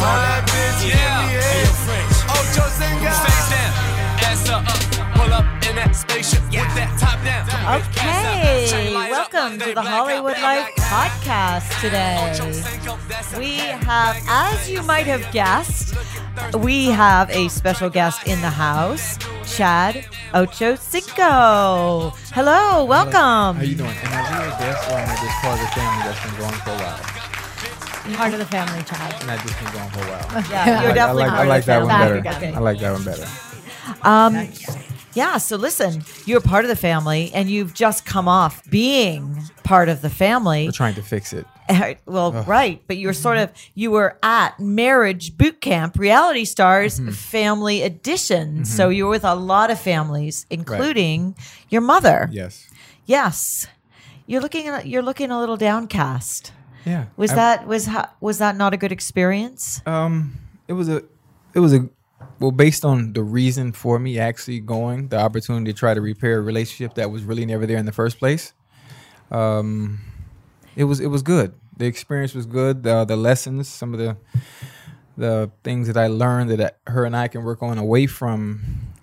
Yeah, I think we should. Yeah. Hey, yo, French. Ocho Cinco. Face down, ass up, pull up in that spaceship with that top down. Okay, welcome to the Hollywood Life podcast oh, today. We have, as you might have guessed, we have a special guest in the house, Chad Ocho Cinco. Hello, welcome. How you doing? Am I really a guest or am I just part of the family that's been going for a while? Part of the family, Chad. And I've just been going for a while. Yeah, you're like, definitely I like, part I like of the that one better. Okay. I like that one better. Um, yeah, so listen, you're part of the family and you've just come off being part of the family. We're trying to fix it. Well, right, but you were sort of you were at marriage boot camp, reality stars Mm-hmm. family edition. So you were with a lot of families, including your mother. Yes. Yes, you're looking you're looking a little downcast. Yeah. Was I- that was ha- was that not a good experience? Um, it was a, it was a, well, based on the reason for me actually going, the opportunity to try to repair a relationship that was really never there in the first place. Um, it was it was good. The experience was good. The the lessons, some of the the things that I learned that her and I can work on away from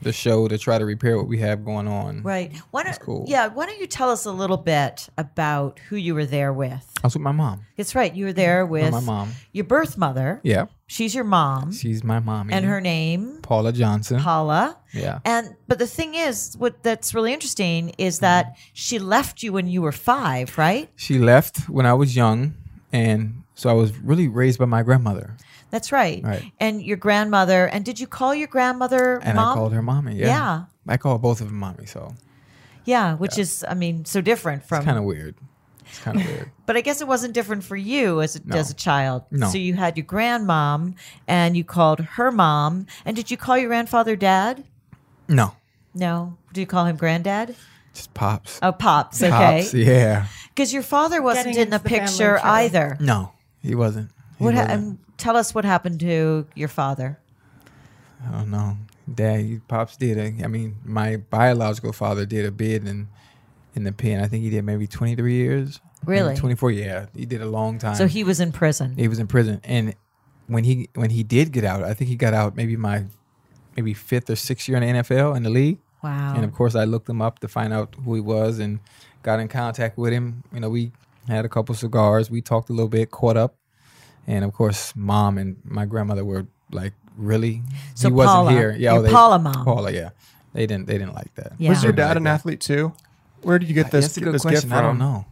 the show to try to repair what we have going on. Right. Why don't, cool. Yeah. Why don't you tell us a little bit about who you were there with? I was with my mom. That's right. You were there with my mom. your birth mother. Yeah, She's your mom, she's my mommy. and her name Paula Johnson. Paula. Yeah. And but the thing is, what that's really interesting is that she left you when you were five, right? She left when I was young, and so I was really raised by my grandmother, That's right. Right. And your grandmother. And did you call your grandmother and mom? I called her mommy. Yeah. Yeah. I call both of them mommy, so Yeah, which is, I mean, so different from. it's kind of weird. It's kind of weird. but I guess it wasn't different for you as a, No. as a child. No. So you had your grandmom, and you called her mom. And did you call your grandfather dad? No, No. Did you call him granddad? just pops. Oh, pops. Okay. Pops, yeah. Because your father wasn't Getting in the the picture either. No, he wasn't. What? Ha- um, tell us what happened to your father. I don't know. Dad, pops did. A, I mean, my biological father did a bid in in the pen. I think he did maybe twenty three years. Really? Twenty four. Yeah, he did a long time. So he was in prison. he was in prison, and when he when he did get out, I think he got out maybe my maybe fifth or sixth year in the NFL in the league. Wow. And of course, I looked him up to find out who he was and got in contact with him. You know, we had a couple cigars. We talked a little bit, caught up. And of course, mom and my grandmother were like, "Really? So he wasn't Paula, here." Yeah, your they- Paula mom. Paula, yeah. They didn't. They didn't like that. Yeah. Was your dad like an that. athlete too? Where did you get this, That's a good this question. gift from? I don't know.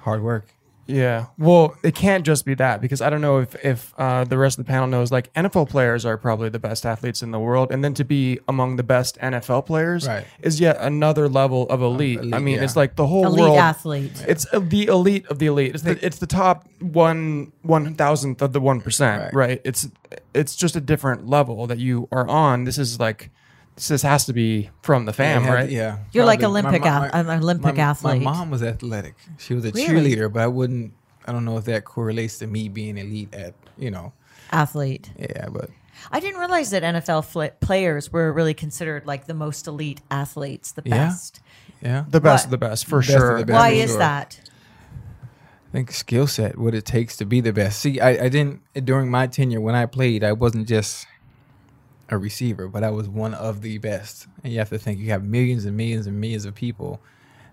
Hard work. Yeah. Well, it can't just be that because I don't know if if uh, the rest of the panel knows. Like NFL players are probably the best athletes in the world, and then to be among the best NFL players Right. is yet another level of elite. elite, I mean, yeah. it's like the whole Elite world. athlete. It's uh, the elite of the elite. It's the it's the top one one thousandth of the one percent. Right. Right. It's it's just a different level that you are on. This is like this has to be from the fam, They had- right? Yeah. You're like Probably. Olympic ath- an Olympic my, athlete. My mom was athletic. She was a Really? cheerleader, but I wouldn't. I don't know if that correlates to me being elite at you know. athlete. Yeah, but I didn't realize that NFL fl- players were really considered like the most elite athletes, the Yeah. best. yeah. The best What? of the best for Best of sure. the best. Why for is sure. that? I think skill set, what it takes to be the best. See, I, I didn't during my tenure when I played, I wasn't just a receiver, but I was one of the best. And you have to think you have millions and millions and millions of people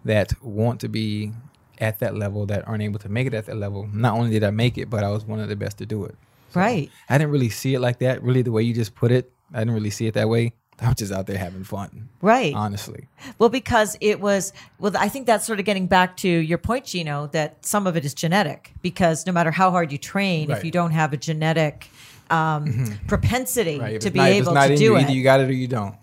that want to be at that level that aren't able to make it at that level. Not only did I make it, but I was one of the best to do it. Right. I didn't really see it like that. Really, the way you just put it, I didn't really see it that way. I was just out there having fun, Right. honestly. Well, because it was, well, I think that's sort of getting back to your point, Gino, that some of it is genetic. Because no matter how hard you train, if Right. Mm-hmm. you don't have a genetic um, propensity Right? To be not, able it's not to in do you, it, either you got it or you don't.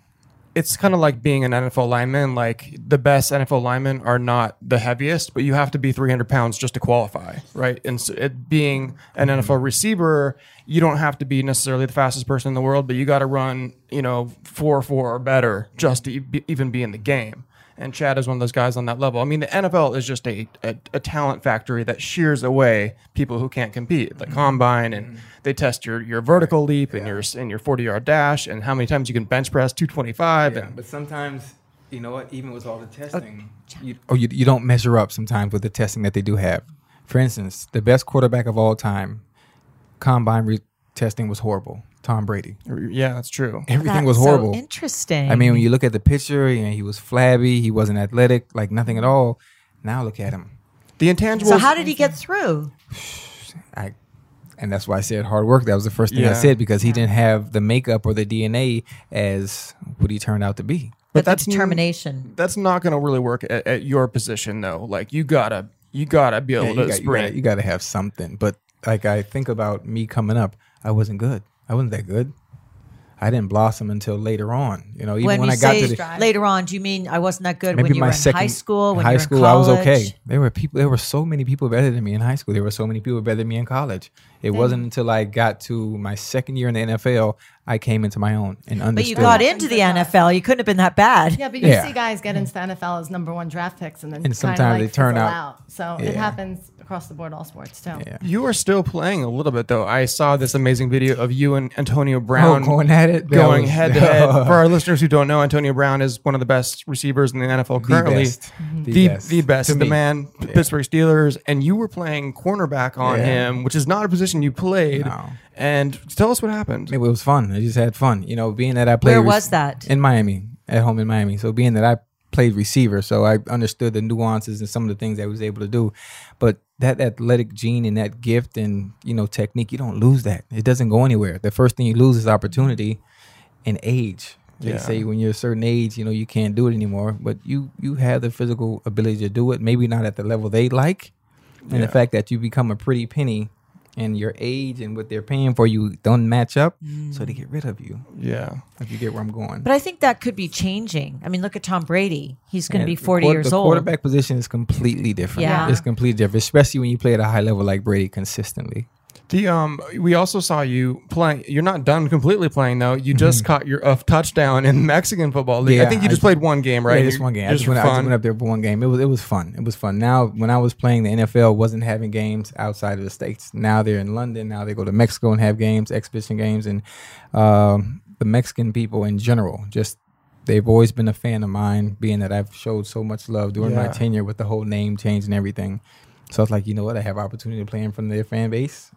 it's kind of like being an NFL lineman. Like the best NFL linemen are not the heaviest, but you have to be 300 pounds just to qualify, right? And so it, being an NFL receiver, you don't have to be necessarily the fastest person in the world, but you got to run, you know, four four or better just to e- even be in the game. And Chad is one of those guys on that level. I mean, the NFL is just a, a, a talent factory that shears away people who can't compete. The mm-hmm. combine and mm-hmm. they test your, your vertical leap and your and your 40 yard dash and how many times you can bench press 225. Yeah, and but sometimes, you know what? Even with all the testing, you, or you, you don't measure up sometimes with the testing that they do have. For instance, the best quarterback of all time, combine re- testing was horrible. Tom Brady. yeah, that's true. Everything That's was so horrible. interesting. I mean, when you look at the picture, you know, he was flabby. He wasn't athletic, like nothing at all. Now look at him. The intangible. so how did he get through? I, and that's why I said hard work. That was the first thing I said because he didn't have the makeup or the DNA as what he turned out to be. But that's the determination. that's not going to really work at, at your position though. Like you gotta you gotta be able Yeah, to you, got, you, gotta, you gotta have something. But like I think about me coming up, I wasn't good. I wasn't that good. I didn't blossom until later on. You know, even when, when, I got to the later on, do you mean I wasn't that good maybe when you my were in second high school? When high you were in school, I was okay. There were people. There were so many people better than me in high school. There were so many people better than me in college. It wasn't until I got to my second year in the NFL I came into my own and understood. But you got into the NFL. You couldn't have been that bad. Yeah, but you Yeah. see guys get into the NFL as number one draft picks, and then And sometimes like they turn fizzle out- So Yeah. it happens across the board, all sports too. Yeah. you are still playing a little bit though. I saw this amazing video of you and Antonio Brown Oh, going at it, going was- head to head. For our listeners who don't know, Antonio Brown is one of the best receivers in the NFL The currently. best. Mm-hmm. The The, best. the best, the me. man, Pittsburgh Steelers, and you were playing cornerback on Yeah. him, which is not a position you played. No. And tell us what happened. It was fun. I just had fun. You know, being that I played. Where was that? In Miami, at home in Miami. So being that I played receiver, so I understood the nuances and some of the things I was able to do. But that athletic gene and that gift and you know technique, you don't lose that. It doesn't go anywhere. The first thing you lose is opportunity and age. They Yeah. say when you're a certain age, you know, you can't do it anymore. But you you have the physical ability to do it. Maybe not at the level they like. And Yeah. the fact that you become a pretty penny and your age and what they're paying for you don't match up, so they mm. get rid of you. Yeah. If you get where I'm going. But I think that could be changing. I mean, look at Tom Brady. He's going to be 40 quarter- years the old. quarterback position is completely different. Yeah. It's completely different, especially when you play at a high level like Brady consistently. The um, we also saw you playing. You're not done completely playing though. You just caught your a touchdown in Mexican football league. I Mm-hmm. Think you I- just played one game, right? Yeah, just one game. I Just just, for went, I just went up there for one game. It was it was fun. It was fun. Now when I was playing, the NFL wasn't having games outside of the states. Now they're in London. Now they go to Mexico and have games, exhibition games, and um, the Mexican people in general just. They've always been a fan of mine, being that I've showed so much love during my tenure with the whole name change and everything. So I was like, you know what? I have opportunity to play in front of their fan base.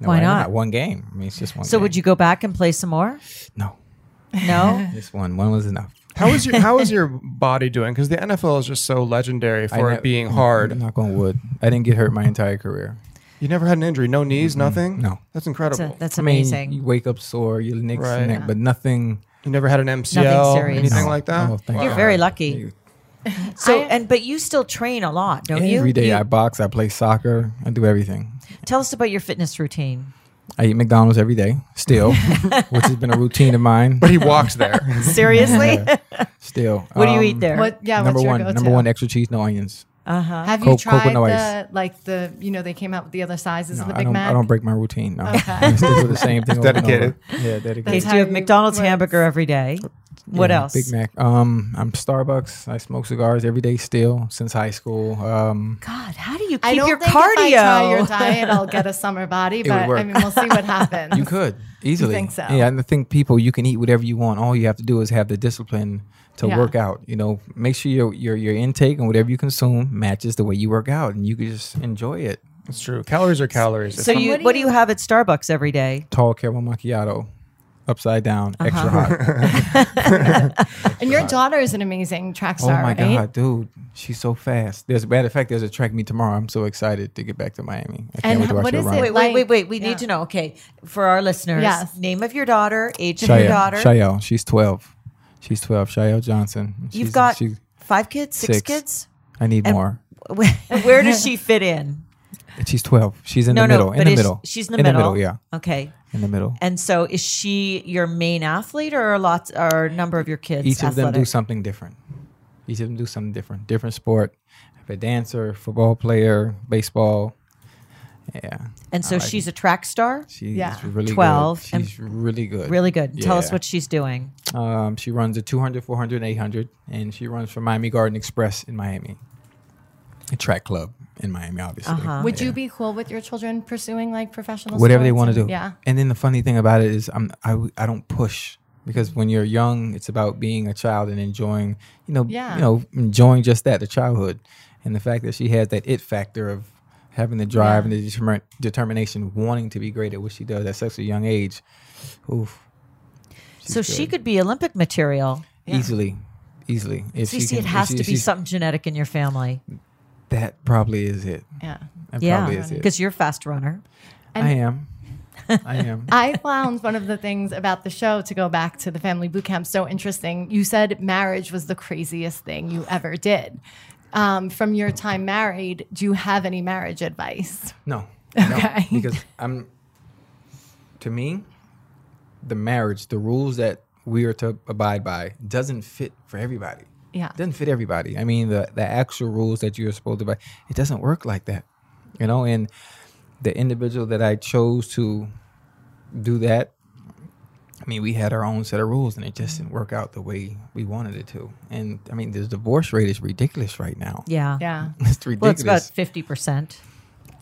No, Why not? One game. I mean, it's just one. so game. would you go back and play some more? No, No? just one. One was enough. How is your How is your body doing? Because the NFL is just so legendary for I it ne- being hard. Knock on wood. I didn't get hurt my entire career. You never had an injury, no knees, nothing. No. that's That's, incredible. a, that's I mean, amazing. you wake up sore, your neck's Right. neck, but nothing. you never had an MCL, serious. anything No. like that. Oh, thank You're God. very lucky. So I- and but you still train a lot, don't you? Every day You- I box, I play soccer, I do everything. Tell us about your fitness routine. I eat McDonald's every day, still, which has been a routine of mine. But he walks there. Seriously? Still, what do you Um, eat there? What? Yeah. number what's your one, go-to? number one, extra cheese, no onions. Uh-huh. Have you Coke- Coke with tried no the like the you know they came out with the other sizes No, of the I Big don't. Mac? I don't break my routine. No, Okay. I stick with the same thing. over and Dedicated. over. Yeah, dedicated. Okay, That's so you have you- McDonald's what- hamburger every day. What Yeah, else? Big Mac. Um, I'm Starbucks. I smoke cigars every day still since high school. Um, God, how do you keep I don't your think cardio? if I try your diet, I'll get a summer body. would But I mean, we'll see what happens. you could easily. think so? Yeah, and I think people you can eat whatever you want. All you have to do is have the discipline to Yeah. work out. You know, make sure your your your intake and whatever you consume matches the way you work out, and you can just enjoy it. It's true. Calories are calories. So you what do what do you- you have at Starbucks every day? Tall caramel macchiato, upside down, Uh-huh. extra hot. and your daughter is an amazing track star. oh my right? god, dude, she's so fast. There's a matter of fact, there's a track meet tomorrow. I'm so excited to get back to Miami. I can't And wait to watch what her run. it Wait, like- wait, wait, wait. We yeah. need to know. Okay, for our listeners, Yes. name of your daughter, age of your Shael, daughter. Shael, she's 12. She's 12. Shael Johnson. You've got she- five kids, six, six. kids. I need And- more. Where does she fit in? She's 12. She's in no, the no, middle. in the middle. She's in the middle. yeah. Okay. In the middle. And so, is she your main athlete, or are lots, or a number of your kids? Each of them do something different. Each of them do something different. Different sport. Have a dancer, football player, baseball. Yeah. And so like she's it. a track star. She's Yeah. really 12 Good. and- She's really good. Really good. Tell us what she's doing. Um, she runs a 200, 400, 800, and she runs for Miami Garden Express in Miami. A track club in Miami, obviously. Uh-huh. Would you be cool with your children pursuing like professional whatever they want to do. Yeah. And then the funny thing about it is, I'm I, w- I don't push because when you're young, it's about being a child and enjoying, you know, Yeah. you know, enjoying just that, the childhood, and the fact that she has that it factor of having the drive Yeah. and the determin- determination, wanting to be great at what she does at such a young age. Oof. so She's she could be Olympic material. easily, easily. If So you she see, it can- if has she- to be something genetic in your family. That probably is it. Yeah. That Yeah, probably is it. because you're a fast runner. I am. I am. I found one of the things about the show to go back to the family boot camp so interesting. You said marriage was the craziest thing you ever did. Um, from your time married, do you have any marriage advice? No. Okay. No, because I'm to me, the marriage, the rules that we are to abide by doesn't fit for everybody. Yeah. It doesn't fit everybody. I mean, the, the actual rules that you're supposed to buy, it doesn't work like that, you know? And the individual that I chose to do that, I mean, we had our own set of rules and it just didn't work out the way we wanted it to. And I mean, the divorce rate is ridiculous right now. Yeah. Yeah. it's ridiculous. Well, it's about 50%.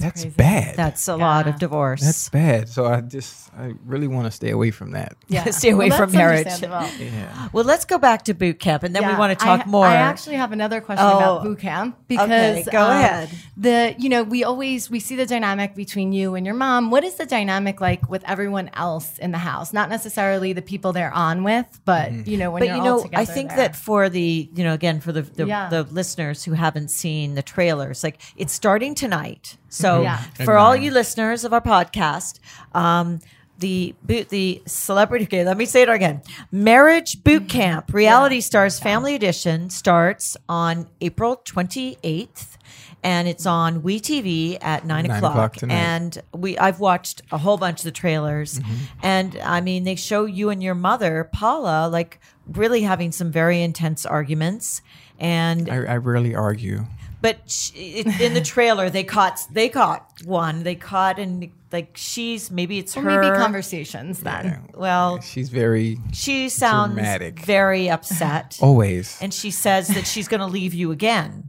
That's crazy. bad. That's a lot of divorce. That's bad. So I just I really want to stay away from that. Yeah. Stay away Well, from marriage. Yeah. well, let's go back to boot camp, and then we want to talk ha- more. I actually have another question Oh. about boot camp because go um, ahead. The you know we always we see the dynamic between you and your mom. What is the dynamic like with everyone else in the house? Not necessarily the people they're on with, but Mm-hmm. you know when but you're you all know, together I think there. that for the you know again for the the, Yeah. the listeners who haven't seen the trailers, like it's starting tonight. So Yeah. for all you listeners of our podcast, um, the boot the celebrity. Okay, let me say it again. Marriage Boot Camp Reality Stars Family Edition starts on April twenty eighth. And it's on WeTV at nine, Nine o'clock. o'clock tonight. and we I've watched a whole bunch of the trailers, Mm-hmm. and I mean they show you and your mother Paula like really having some very intense arguments, and I, I rarely argue. But sh it, in the trailer they caught they caught one they caught and like she's maybe it's Or her maybe conversations then. Yeah. well She's very she sounds Dramatic. very upset always. and she says that she's going to leave you again.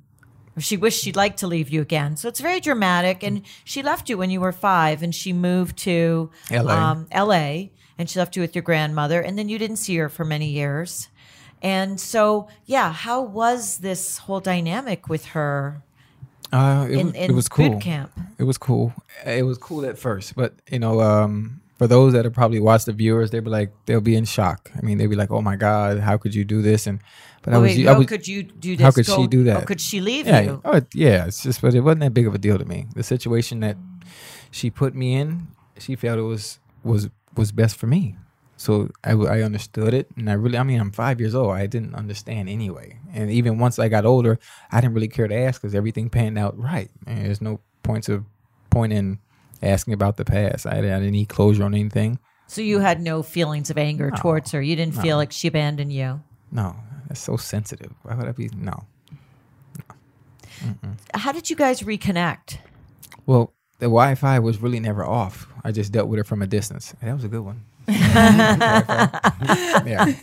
Or she wished she'd like to leave you again. So it's very dramatic. And she left you when you were five, and she moved to LA. Um, LA, and she left you with your grandmother, and then you didn't see her for many years. And so, yeah, how was this whole dynamic with her? Uh, it, in- was- in it was cool. boot camp. It was cool. It was cool at first, but you know, um, for those that have probably watched the viewers, they'll be like, they'll be in shock. I mean, they'll be like, "Oh my God, how could you do this?" And but I Oh, was, wait, I how could you do this? how could she do that? Or could she leave yeah, you? oh, yeah. It's just, but it wasn't that big of a deal to me. The situation that she put me in, she felt it was was was best for me. So I understood it, and I really, I mean, I'm five years old. I didn't understand anyway, and even once I got older, I didn't really care to ask because everything panned out right. And there's no points of point in asking about the past. I, I didn't need closure on anything. So you had no feelings of anger No, towards her. You didn't feel like she abandoned you. No, that's so sensitive. Why would I be? No. How did you guys reconnect? Well, the Wi-Fi was really never off. I just dealt with her from a distance. That was a good one. Yeah,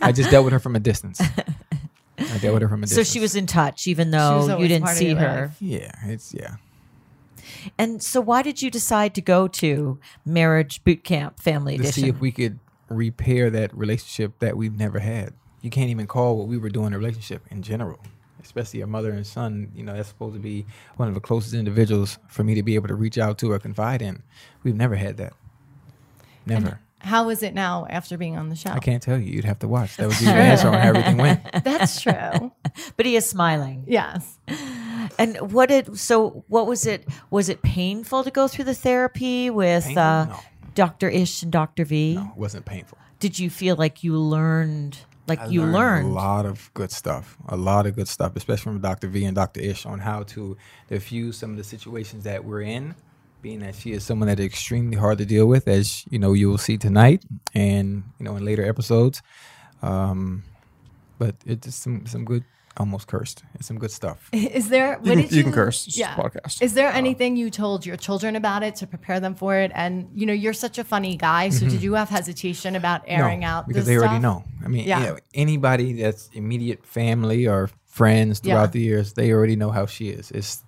I just dealt with her from a distance. I dealt with her from a distance. So she was in touch, even though you didn't see her. life. Yeah, it's yeah. And so, why did you decide to go to marriage boot camp family To edition? see if we could repair that relationship that we've never had. You can't even call what we were doing a relationship in general. Especially a mother and son, you know, that's supposed to be one of the closest individuals for me to be able to reach out to or confide in. We've never had that. Never. How is it now after being on the show? I can't tell you. You'd have to watch. That would be the answer on how everything went. That's true. but he is smiling. yes. And what did so? What was it? Was it painful to go through the therapy with Painful? uh, No. Dr. Ish and Dr. V? No, it wasn't painful. Did you feel like you learned, like I you learned learned? a lot of good stuff. A lot of good stuff, especially from Dr. V and Dr. Ish on how to diffuse some of the situations that we're in being that she is someone that is extremely hard to deal with, as you know, you will see tonight, and you know in later episodes. Um, but it's just some some good, almost cursed. It's some good stuff. Is there? What You can, did you can curse. It's Yeah. podcast. Is there anything you told your children about it to prepare them for it? And you know, you're such a funny guy, so did you have hesitation about airing out? no, out because this they already stuff? know. I mean, Yeah. you know, anybody that's immediate family or friends throughout Yeah. the years, they already know how she is. It's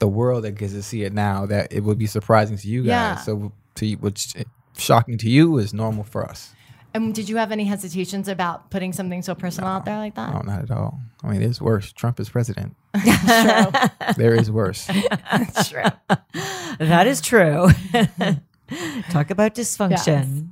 the world that gets to see it now that it would be surprising to you guys. Yeah. So to what's shocking to you is normal for us. And did you have any hesitations about putting something so personal out there like that? No, not at all. I mean, there's worse. Trump is president. True. there is worse. That's True. That is true. Talk about dysfunction.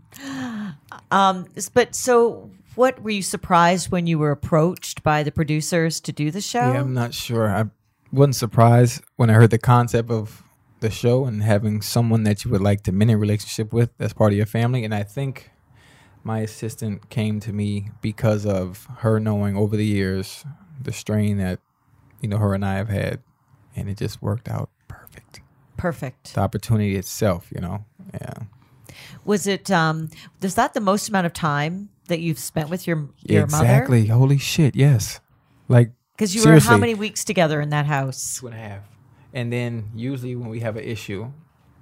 Um, but so, what were you surprised when you were approached by the producers to do the show? Yeah, I'm not sure. I wasn't surprised when I heard the concept of the show and having someone that you would like to mend a relationship with as part of your family. And I think my assistant came to me because of her knowing over the years the strain that you know her and I have had, and it just worked out perfect. Perfect. The opportunity itself, you know, yeah. Was it? Um, was that the most amount of time that you've spent with your your mom? exactly. mother? Holy shit! Yes, like Because you were how many weeks together in that house? two and a half. And then usually when we have an issue,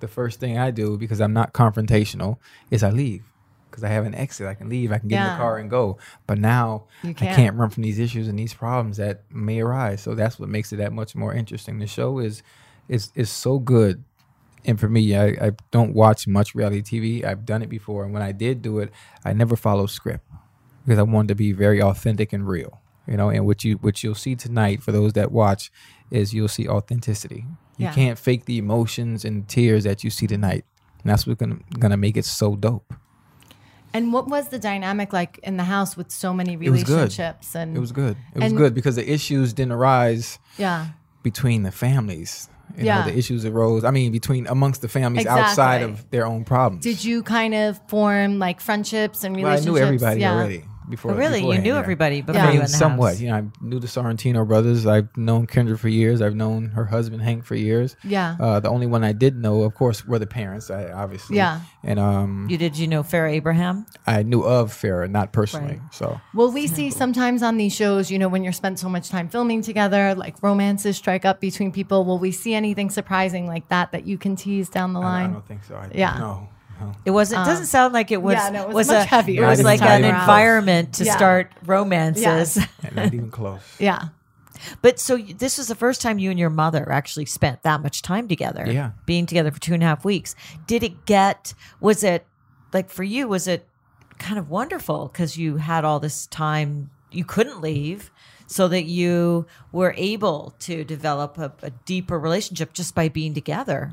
the first thing I do because I'm not confrontational is I leave because I have an exit. I can leave. I can get in the car and go. But now You I can't. can't run from these issues and these problems that may arise. So that's what makes it that much more interesting. The show is is is so good. And for me, I, I don't watch much reality TV. I've done it before, and when I did do it, I never follow script because I wanted to be very authentic and real. You know, and what you what you'll see tonight for those that watch is you'll see authenticity. You Yeah. can't fake the emotions and tears that you see tonight. And that's what's gonna gonna make it so dope. And what was the dynamic like in the house with so many relationships? And It was good. It was good because the issues didn't arise Yeah. between the families. You Yeah. know, the issues arose. I mean, between amongst the families outside of their own problems. Did you kind of form like friendships and Well, I relationships? knew everybody yeah. already before. Oh, really? You knew yeah. everybody before Yeah. you I in mean, the somewhat. house. You know, I knew the Sorrentino brothers. I've known Kendra for years. I've known her husband Hank for years. Yeah. Uh, the only one I did know, of course, were the parents. I obviously. Yeah. And um, You did you know Farrah Abraham? I knew of Farrah, not personally. Right. So Well, we see sometimes on these shows, you know, when you're spent so much time filming together, like romances strike up between people. Will we see anything surprising like that that you can tease down the I, I don't think so. I, Yeah. No. No. It wasn't. It doesn't sound like it was. Um, yeah, no, it was much a, heavier It was like an around. environment to Yeah. start romances. Yes. And not even close. Yeah. But so this was the first time you and your mother actually spent that much time together. Yeah. Being together for two and a half weeks. Did it get, was it like for you, was it kind of wonderful because you had all this time, you couldn't leave, so that you were able to develop a, a deeper relationship just by being together?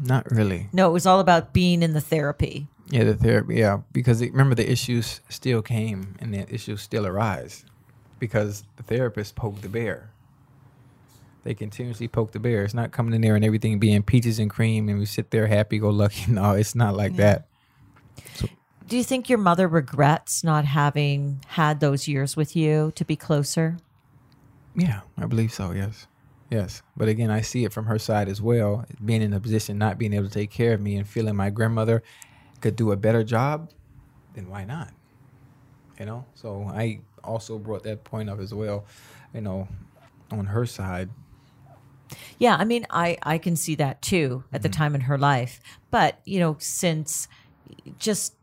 Not really. No, it was all about being in the therapy. Yeah, the therapy. Yeah, because it- remember the issues still came and the issues still arise because the therapist poked the bear. They continuously poke the bear. It's not coming in there and everything being peaches and cream and we sit there happy go lucky. No, it's not like that. Do you think your mother regrets not having had those years with you to be closer? Yeah, I believe so. Yes, yes. But again, I see it from her side as well. Being in a position, not being able to take care of me, and feeling my grandmother could do a better job, then why not? You know. So I also brought that point up as well. You know, on her side. Yeah, I mean, I I can see that too at the mm-hmm. time in her life. But you know, since just,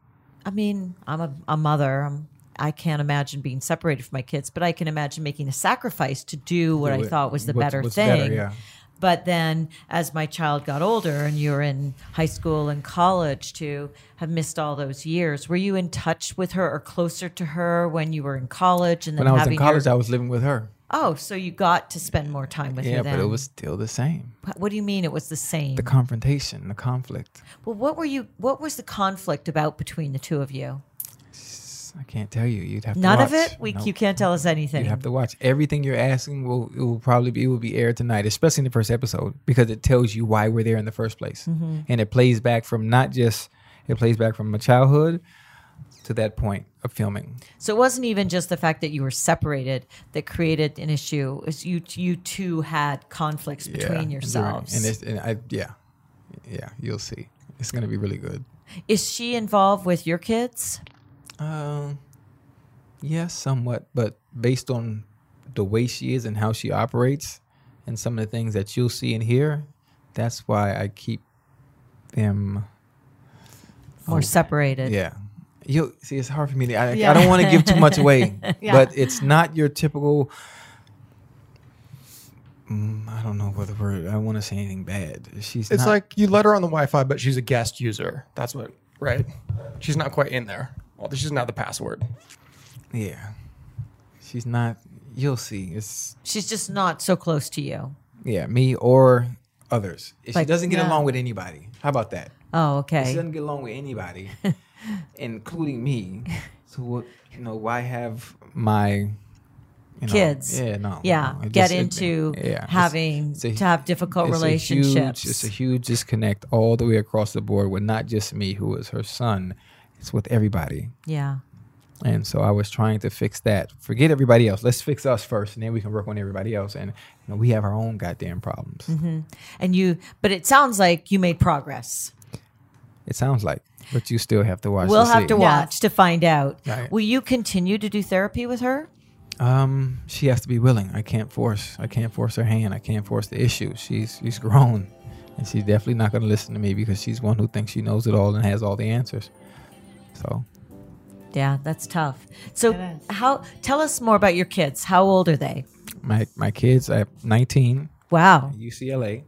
I mean, I'm a, a mother. I'm, I can't imagine being separated from my kids, but I can imagine making a sacrifice to do what Do I it. thought was the What's- better what's thing. better, yeah. But then, as my child got older, and you're in high school and college, to have missed all those years, were you in touch with her or closer to her when you were in college? And then When I was in college, your, I was living with her. oh, so you got to spend more time with Yeah, her Yeah, but it was still the same. What do you mean it was the same? The confrontation, the conflict. well, what were you? What was the conflict about between the two of you? I can't tell you. You'd have to None of it. We Nope. you can't tell us anything. You have to watch everything you're asking. Will it will probably be it will be aired tonight, especially in the first episode, because it tells you why we're there in the first place, Mm-hmm. and it plays back from not just it plays back from my childhood to that point of filming. So it wasn't even just the fact that you were separated that created an issue. It was you you two had conflicts between and yourselves. and, it's, and I yeah, yeah, you'll see. It's gonna be really good. Is she involved with your kids? Um, yes, somewhat, but based on the way she is and how she operates, and some of the things that you'll see and hear, that's why I keep them. More separated. Yeah, you see, it's hard for me to. I, Yeah. I don't want to give too much away, Yeah. but it's not your typical. Mm, I don't know what the word. I don't want to say anything bad. She's. It's not- like you let her on the Wi-Fi, but she's a guest user. That's what, right? She's not quite in there. Well, she's not the password. yeah, she's not. You'll see. It's She's just not so close to you. Yeah, me or others. If Like- she doesn't get Yeah. along with anybody, how about that? Oh, If she okay. doesn't get along with anybody, including me, so what? You know, why have my you know, Kids. Yeah, no. Yeah, no, it get just- it- into yeah, it's- having it's a- to have difficult it's a huge- relationships. it's a huge disconnect all the way across the board with not just me, who is her son. It's with everybody. yeah. And so I was trying to fix that. Forget everybody else. Let's fix us first, and then we can work on everybody else. And you know, we have our own goddamn problems. Mm-hmm. And you, but it sounds like you made progress. It sounds like, but you still have to watch. We'll to have see. to Yeah. watch to find out. Right. Will you continue to do therapy with her? Um, she has to be willing. I can't force. I can't force her hand. I can't force the issue. She's she's grown, and she's definitely not going to listen to me because she's one who thinks she knows it all and has all the answers. So Yeah, that's tough. So, how? Tell us more about your kids. How old are they? my my kids at 19, Wow. UCLA,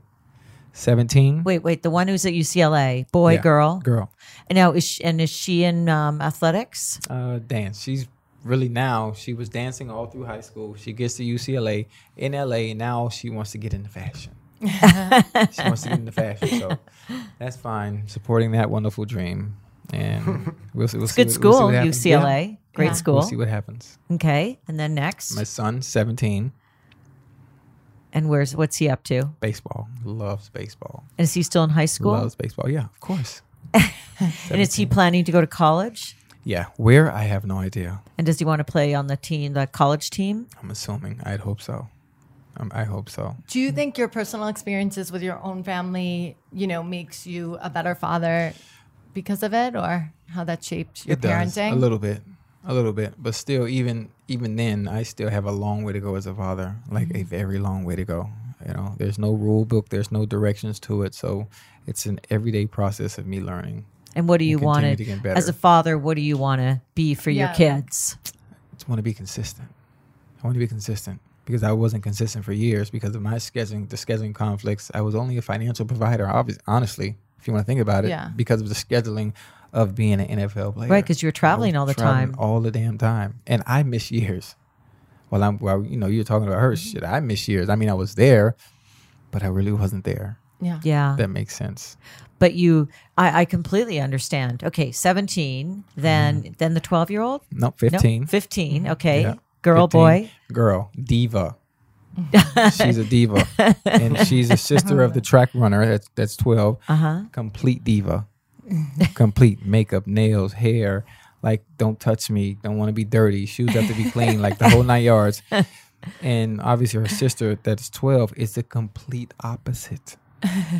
17. Wait, wait. The one who's at UCLA, boy, Yeah, girl. girl. And now is she, and is she in um, athletics? Uh, dance. She's really now. She was dancing all through high school. She gets to UCLA in LA. Now she wants to get into fashion. she wants to get into fashion. So that's fine. Supporting that wonderful dream. And we'll see. We'll see Good what- we'll see school, what happens. UCLA. Yeah. Great Yeah. school. We'll see what happens. okay, and then next, My son, 17, and where's what's he up to? baseball. Loves baseball. And is he still in high school? Loves baseball. Yeah, of course. and is he planning to go to college? Yeah. Where? I have no idea. And does he want to play on the team, the college team? I'm assuming. I'd hope so. Um, I hope so. Do you think your personal experiences with your own family, you know, makes you a better father because of it, or how that shaped your it does parenting? a little bit, a little bit, but still, even even then, I still have a long way to go as a father, like Mm-hmm. a very long way to go. You know, there's no rule book, there's no directions to it, so it's an everyday process of me learning. And what do you want to, to get better. as a father, what do you want to be for your kids? I just want to be consistent. I want to be consistent because I wasn't consistent for years because of my scheduling, the scheduling conflicts. I was only a financial provider, obviously, honestly, if you want to think about it, Yeah. because of the scheduling of being an NFL player. Right, because you were I was traveling all the traveling time. all the damn time, and I miss years. Well, I'm well, you know, you're talking about her mm-hmm. shit. I miss years. I mean, I was there, but I really wasn't there. yeah. Yeah. That makes sense. but you, I, I completely understand. Okay, 17, then mm-hmm. then the 12 year old? No, 15. 15. Mm-hmm. Okay. Yeah. Girl, 15. boy. Girl, diva. She's a diva, and she's a sister of the track runner. That's that's twelve. Uh huh. Complete diva. Complete makeup, nails, hair. Like don't touch me. Don't want to be dirty. Shoes have to be clean. Like the whole nine yards. And obviously, her sister, that's twelve, is the complete opposite.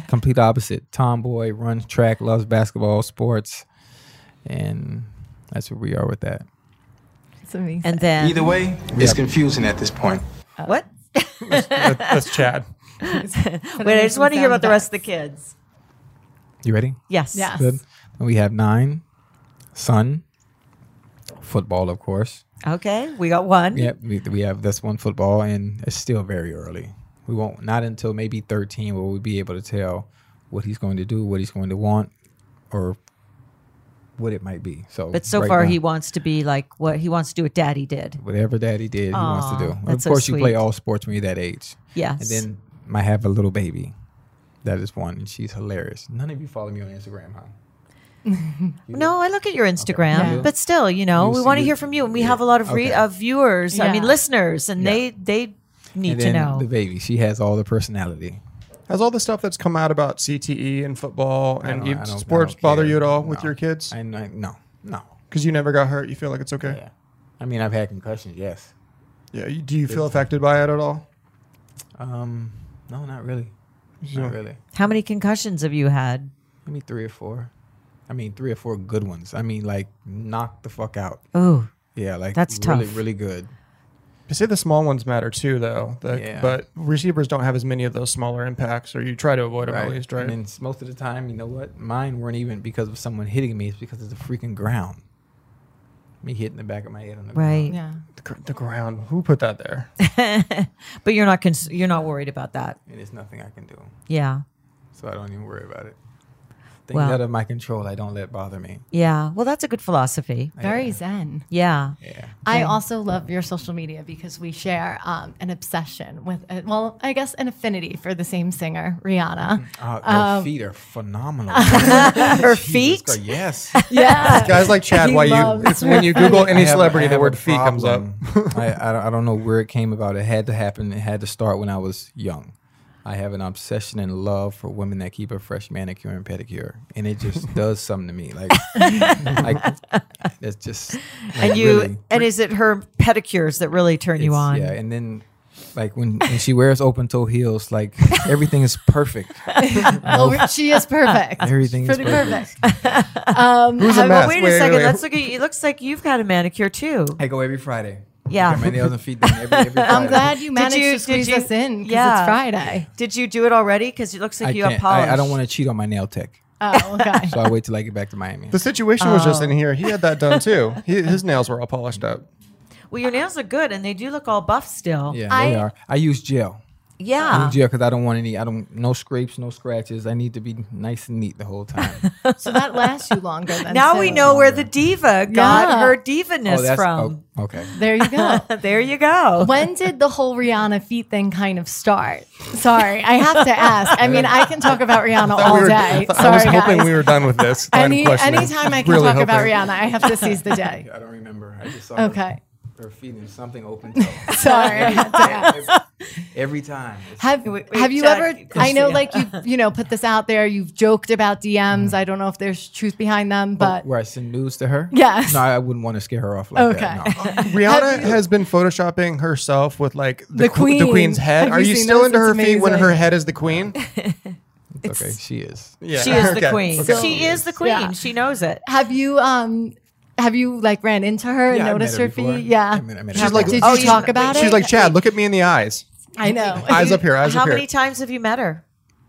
complete opposite. Tomboy, runs track, loves basketball, sports, and that's where we are with that. It's amazing. And then, Either way, it's confusing at this point. what? That- that's Chad. Wait, I just want to hear about the rest of the kids. You ready? Yes. Yes. Good. We have nine. Son. Football, of course. Okay. We got one. Yep. We, we have this one football, and it's still very early. We won't not until maybe 13 will we be able to tell what he's going to do, what he's going to want, or what it might be. So, But so right far, now, he wants to be like what he wants to do what daddy did. whatever daddy did, he wants to Aw, do. Of that's so course, you play all sports when you're that age. Yes. And then I have a little baby. That is one, and she's hilarious. None of you follow me on Instagram, huh? No, I look at your Instagram, Yeah. but still, you know, You we want to hear from you, and we yeah, have a lot of re- okay. of viewers. I mean, listeners, and they they need and to know. the baby. She has all the personality. Has all the stuff that's come out about CTE and football I and don't- I don't- I sports don't bother care. you at all with No. your kids? I, I no, no. Because you never got hurt, you feel like it's okay. Yeah. I mean, I've had concussions. Yes. Yeah. you, do you feel affected by it at all? Um. No, not really. Not really. How many concussions have you had? I mean, three or four. I mean, three or four good ones. I mean, like knock the fuck out. Oh, Yeah, like That's really, tough. really good. They say the small ones matter too, though. The- Yeah. But receivers don't have as many of those smaller impacts, or you try to avoid them at least, right? And then most of the time, you know what? Mine weren't even because of someone hitting me. It's because of the freaking ground. Me hitting the back of my head on the ground. right. Yeah. the, gr- the ground. Who put that there? But you're not cons- you're not worried about that. ground. And there's nothing I can do, Yeah. so I don't even worry about it. Things Well- out of my control, I don't let bother me. Yeah. Well, that's a good philosophy. Very zen. Yeah. Yeah. I also love your social media because we share um, an obsession with, uh, well, I guess an affinity for the same singer, Rihanna. Uh, her Um, feet are phenomenal. Her Jesus feet. Christ, Yes. Yeah. Guys like Chad, He why you? It's when you Google any have- celebrity, I the word a feet comes up. I, I, I don't know where it came about. It had to happen. It had to start when I was young. I have an obsession and love for women that keep a fresh manicure and pedicure, and it just does something to me. Like, like it's just. like, And you really, and is it her pedicures that really turn you on? Yeah, and then. Like when, when she wears open toe heels, like everything is perfect. well, she is perfect. Everything is perfect. perfect. um, Who's a Well, wait, Wait, a second. wait. Let's look at you. It looks like you've got a manicure too. I go every Friday. Yeah. Get my nails and feet done every, every Friday. I'm glad you managed you- to squeeze did you- us in because Yeah. it's Friday. Did you do it already? Because it looks like I, you have can't, polish. I, I don't want to cheat on my nail tech, Oh, okay. so I wait till I get back to Miami. The situation was just oh. in Oh. here. He had that done too. He, his nails were all polished up. Well, your nails are good, and they do look all buff still. Yeah, I- they are. I use gel. I Yeah. use because I don't want any. I don't no scrapes, no scratches. I need to be nice and neat the whole time. so that lasts you longer than Now we two. know where the diva got Yeah. her divaness oh, oh, from. oh, okay. There you go. there you go. when did the whole Rihanna feet thing kind of start? Sorry, I have to ask. I mean, I can talk about Rihanna all We were- day. Sorry, I was hoping guys. we were done with this. Any anytime I can Really talk about. Rihanna, I have to seize the day. I don't remember. I just saw Okay. her, her feet in something open toe. Sorry. I had to ask. Every time. It's- Have Wait, wait, Have you Chad, ever? I know, like you, you know, put this out there. You've joked about DMs. I don't know if there's truth behind them, but where I send news to her. Yes. No, I wouldn't want to scare her off like Okay. that. No. Rihanna has been photoshopping herself with like the, The que- the queen's head. Have Are you you still those? into her It's feet when her head is the queen? It's okay, she is. Yeah. She is the Okay. queen. Okay. She is the queen. Yeah. She knows it. have you um have you like ran into her and Yeah, I met noticed her her, feet? Yeah. I met- I met her Have- before. did Oh, you you- talk about it? She's like, Chad, look at me in the eyes. I know. Eyes up here, eyes How up here. many times have you met her?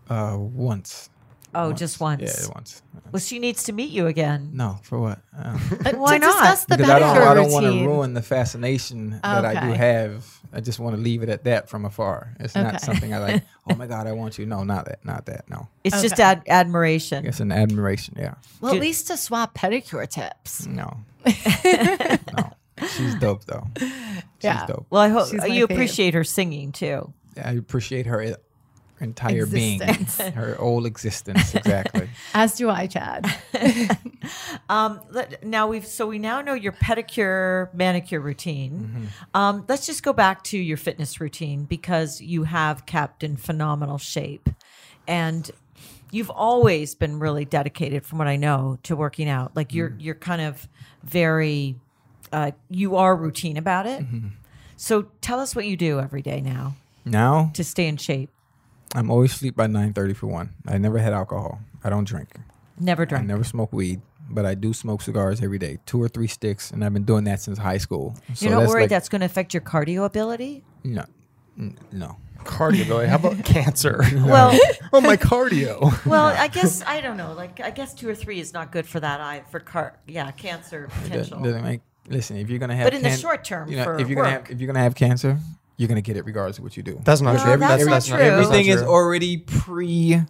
Uh, once. Oh, just once. Yeah, once. Well, she needs to meet you again. No, for what? Uh, Uh, Why to not? discuss the because I don't, I don't want to ruin the fascination that I do have. I just want to leave it at that from afar. It's Okay. not something I like. Oh my God, I want you. No, not that. Not that. No, It's just ad- admiration. it's an admiration. Yeah. Well, at least to swap pedicure tips. No. no. She's dope though. She's Yeah. dope. Well, I hope you fave. appreciate her singing too. I appreciate her entire Existence. being, her whole existence. Exactly. As do I, Chad. Um, let, now we've so we now know your pedicure manicure routine. Um, let's just go back to your fitness routine because you have kept in phenomenal shape, and you've always been really dedicated, from what I know, to working out. Like you're you're kind of very, uh, you are routine about it. So tell us what you do every day now now to stay in shape. I'm always sleep by nine thirty for one. I never had alcohol. I don't drink. Never drink. I never smoke weed, but I do smoke cigars every day, two or three sticks, and I've been doing that since high school. So You're not that's worried like- that's going to affect your cardio ability? no, N- no. Cardio, Billy. How about cancer? Well, oh, my cardio. Well, I guess I don't know. Like I guess two or three is not good for that eye for car. Yeah, cancer It potential. doesn't make. Listen, if you're gonna have, But in the short term you know, for if you're gonna work. have, if you're gonna have cancer, you're gonna get it regardless of what you do. That's not No, true. that's not true. Everything is true. already pre.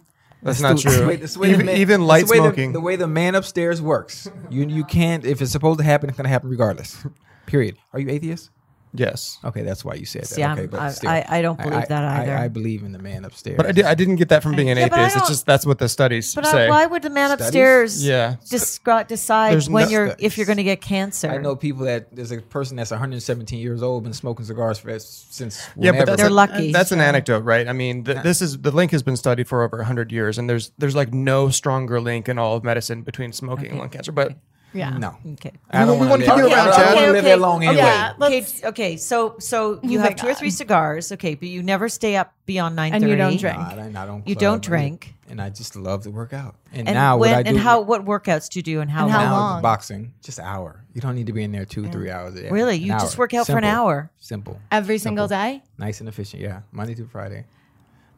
That's not the- true. the way- the Even- man- even light the way the- smoking. The, way the man upstairs works, you you can't. If it's supposed to happen, it's gonna happen regardless. Period. Are you atheist? Yes. Okay, that's why you said that. See, I'm- okay, but I- still, I- I don't believe that either. I, believe in the man upstairs. But I, did, I didn't get that from being an Yeah, but I atheist. It's don't- just that's what the studies But say. why would the man Studies? upstairs Yeah. descri- decide There's when no you're if you're going to get cancer? I know people that there's a person that's 117 years old been smoking cigars for since Yeah, whenever. but that's They're a- lucky. That's an anecdote, right? I mean, th- this is the link has been studied for over hundred years, and there's there's like no stronger link in all of medicine between smoking and lung cancer. But Yeah. no. Okay. I don't We want wanna to kick live. it around, I don't live that long anyway. Yeah, Okay, okay, so so you have Moving two or three cigars, okay, but you never stay up beyond nine And you don't drink. Nah, I don't, I don't You don't drink. and I just love to work out. And, And now when what I do and how what workouts do you do and how And how now long? boxing just an hour. You don't need to be in there two three hours. A day. Really? An You just work out for an hour? Simple. Every single day? Nice and efficient. Yeah, Monday through Friday.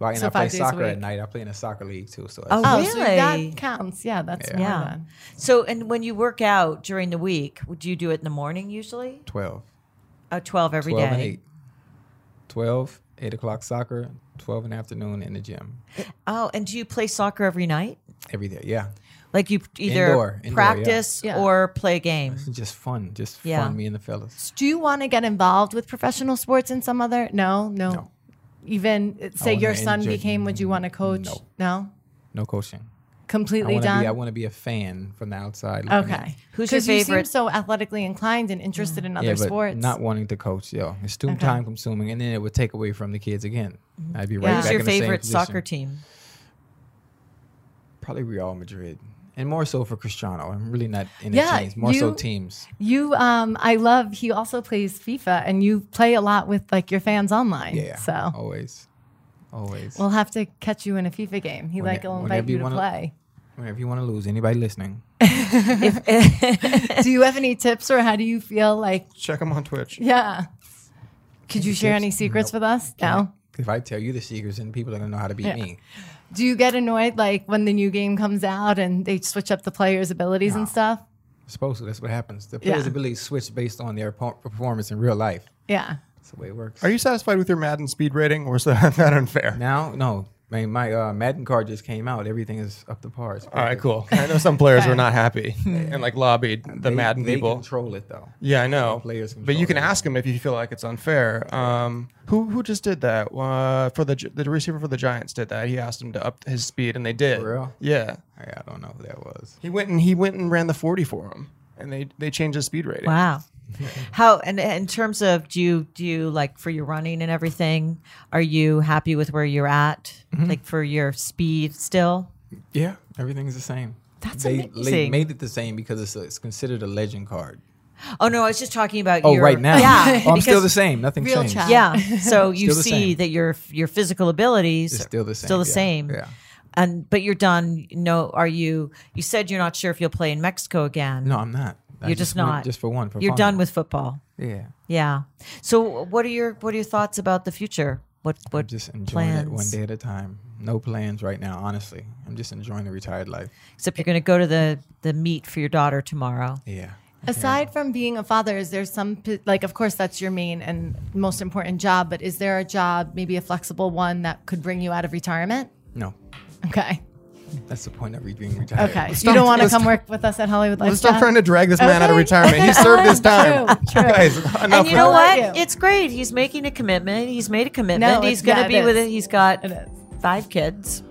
Well, and So I play five days a soccer at night. I play in a soccer league too. So Oh, that's- Oh, so Really? that counts. Yeah, that's Yeah. Yeah. So and when you work out during the week, would you do it in the morning usually? 12. Uh, twelve every day. 12 and 8. 12, 8 o'clock soccer, 12 in the afternoon in the gym. Oh, and do you play soccer every night? Every day. Yeah. Like you either Indoor, indoor, practice yeah. Yeah. or play a game? It's just fun. Just Yeah. fun, me and the fellas. Do you want to get involved with professional sports in some other? No, no. No. Even say your son enjoy- became, would you want to coach? No. No. No coaching. Completely want to done. be I want to be a fan from the outside. looking in. okay. Who's your 'Cause you seem so athletically inclined and interested in other yeah, but sports. not wanting to coach. Yo, it's too Okay. time consuming, and then it would take away from the kids again. Mm-hmm. I'd be right Yeah. Who's back your in the same favorite soccer team? Probably Real Madrid, and more so for Cristiano. I'm really not into Yeah, teams. More so teams. you, um, I love. He also plays FIFA, and you play a lot with like your fans online. Yeah. So always, always. we'll have to catch you in a FIFA game. He Whenever- like will whenever invite you you to wanna- play. Whenever you want to lose, anybody listening, do you have any tips, or how do you feel like? check them on Twitch. Yeah. Could you share tips? any secrets with us? No. if I tell you the secrets, then people are gonna know how to beat Yeah. me. Do you get annoyed like when the new game comes out and they switch up the players' abilities and stuff? Supposed to. That's what happens. The players' Yeah. abilities switch based on their performance in real life. Yeah. That's the way it works. Are you satisfied with your Madden speed rating, or is that, that unfair? now? No. I mean, my uh, Madden card just came out. Everything is up to par. All right, cool. I know some players were not happy and like lobbied the They- Madden they people. control it though. Yeah, I know. players but you can it. ask them if you feel like it's unfair. Um, who who just did that? Uh, for the the receiver for the Giants did that. He asked him to up his speed, and they did. For real? Yeah. I, I don't know who that was. He went and he went and ran the forty for him, and they they changed his speed rating. Wow. How and in terms of do you do you like for your running and everything? Are you happy with where you're at? Mm-hmm. Like for your speed still? Yeah, everything's the same. That's they, amazing. They made it the same because it's, a, it's considered a legend card. Oh no, I was just talking about Oh, your right now. Yeah, oh, I'm still the same. Nothing Real changed. chat. Yeah. So you see same. that your your physical abilities It's still the same. Still the yeah, same. Yeah. And but you're done. No, are you? You said you're not sure if you'll play in Mexico again. No, I'm not. I You're just went not. Just for one. For You're fun. done with football. Yeah. Yeah. So what are your what are your thoughts about the future? What what I'm just enjoying plans? it one day at a time. No plans right now, honestly. I'm just enjoying the retired life. Except you're going to go to the the meet for your daughter tomorrow. Yeah. Aside from being a father, is there some like of course that's your main and most important job, but is there a job, maybe a flexible one that could bring you out of retirement? No. Okay. That's the point of re- being retired. Okay. you don't want to come work with us at Hollywood Let's stop trying to drag this man out of retirement. He served his time. true, true. Guys, enough. And you with know that. what? It's great. He's making a commitment. He's made a commitment. No, he's it's- going to yeah, be with is. it. He's got It is. five kids.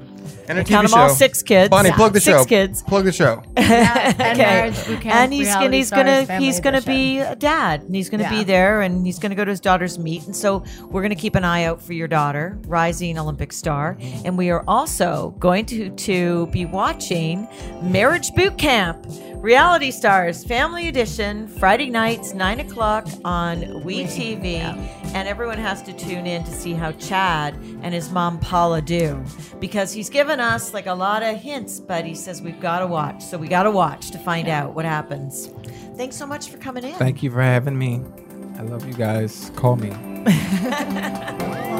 And a Count TV them all, six kids. Bonnie, Yeah. plug the Six show. kids. Plug the show. and Okay. marriage boot camp, and he's gonna reality he's stars, gonna family he's gonna edition. be a dad and he's gonna Yeah. be there and he's gonna go to his daughter's meet and so we're gonna keep an eye out for your daughter rising olympic star and we are also going to to be watching marriage boot camp reality stars family edition friday nights nine o'clock on we tv and everyone has to tune in to see how chad and his mom paula do. Because he's given us like a lot of hints but he says we've got to watch. So we got to watch to find out what happens. Thanks so much for coming in. Thank you for having me. I love you guys. Call me.